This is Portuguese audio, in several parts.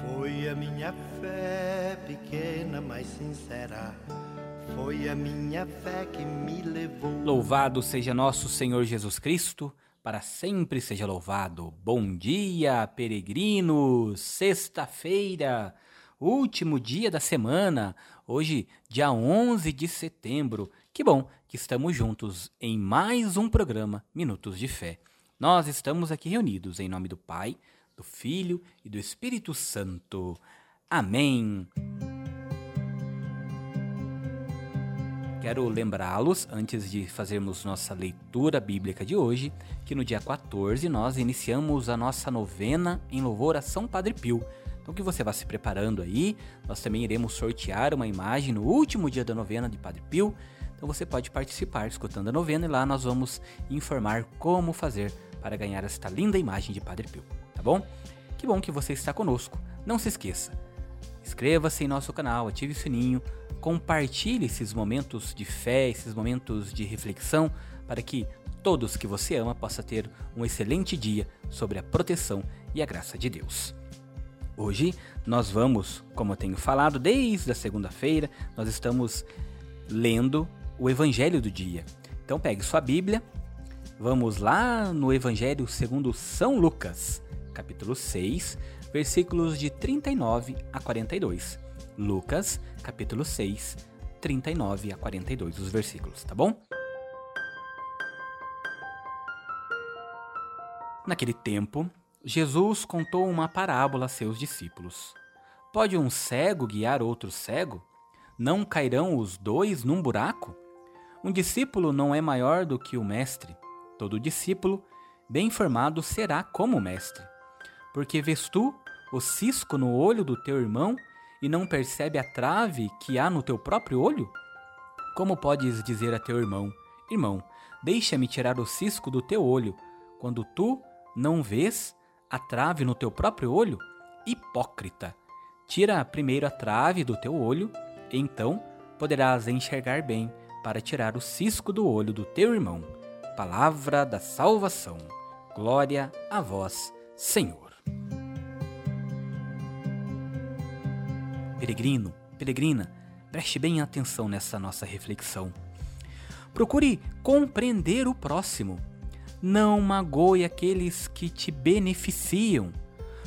Foi a minha fé pequena, mas sincera. Foi a minha fé que me levou. Louvado seja nosso Senhor Jesus Cristo, para sempre seja louvado. Bom dia, peregrinos! Sexta-feira, último dia da semana, hoje, dia 11 de setembro. Que bom que estamos juntos em mais um programa Minutos de Fé. Nós estamos aqui reunidos em nome do Pai do Filho e do Espírito Santo. Amém. Quero lembrá-los, antes de fazermos nossa leitura bíblica de hoje, que no dia 14 nós iniciamos a nossa novena em louvor a São Padre Pio. Então que você vá se preparando aí, nós também iremos sortear uma imagem no último dia da novena de Padre Pio. Então você pode participar escutando a novena e lá nós vamos informar como fazer para ganhar esta linda imagem de Padre Pio tá bom? Que bom que você está conosco. Não se esqueça, inscreva-se em nosso canal, ative o sininho, compartilhe esses momentos de fé, esses momentos de reflexão, para que todos que você ama possa ter um excelente dia sobre a proteção e a graça de Deus. Hoje nós vamos, como eu tenho falado desde a segunda-feira, nós estamos lendo o Evangelho do dia. Então pegue sua Bíblia, vamos lá no Evangelho segundo São Lucas capítulo 6, versículos de 39 a 42. Lucas, capítulo 6, 39 a 42, os versículos, tá bom? Naquele tempo, Jesus contou uma parábola a seus discípulos. Pode um cego guiar outro cego? Não cairão os dois num buraco? Um discípulo não é maior do que o mestre. Todo discípulo, bem formado, será como o mestre. Porque vês tu o cisco no olho do teu irmão e não percebe a trave que há no teu próprio olho? Como podes dizer a teu irmão: Irmão, deixa-me tirar o cisco do teu olho, quando tu não vês a trave no teu próprio olho? Hipócrita! Tira primeiro a trave do teu olho, então poderás enxergar bem para tirar o cisco do olho do teu irmão. Palavra da salvação. Glória a vós, Senhor. Peregrino, peregrina, preste bem atenção nessa nossa reflexão. Procure compreender o próximo. Não magoe aqueles que te beneficiam.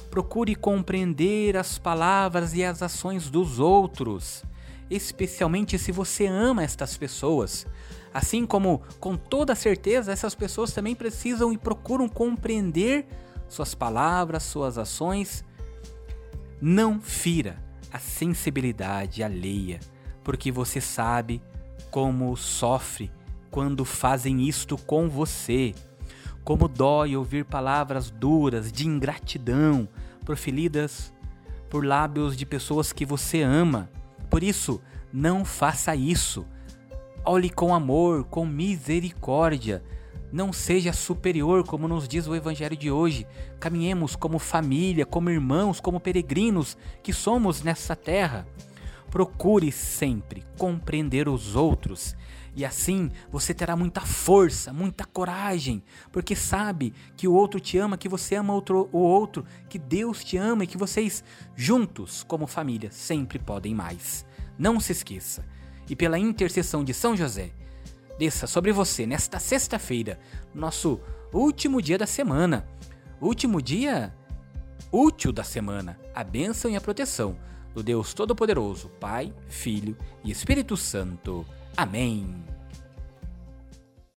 Procure compreender as palavras e as ações dos outros, especialmente se você ama estas pessoas. Assim como, com toda certeza, essas pessoas também precisam e procuram compreender suas palavras, suas ações. Não fira a sensibilidade alheia, porque você sabe como sofre quando fazem isto com você. Como dói ouvir palavras duras de ingratidão proferidas por lábios de pessoas que você ama. Por isso, não faça isso. Olhe com amor, com misericórdia não seja superior, como nos diz o Evangelho de hoje. Caminhemos como família, como irmãos, como peregrinos que somos nessa terra. Procure sempre compreender os outros e assim você terá muita força, muita coragem, porque sabe que o outro te ama, que você ama outro, o outro, que Deus te ama e que vocês juntos, como família, sempre podem mais. Não se esqueça. E pela intercessão de São José, desça sobre você nesta sexta-feira, nosso último dia da semana. Último dia útil da semana. A bênção e a proteção do Deus Todo-Poderoso, Pai, Filho e Espírito Santo. Amém.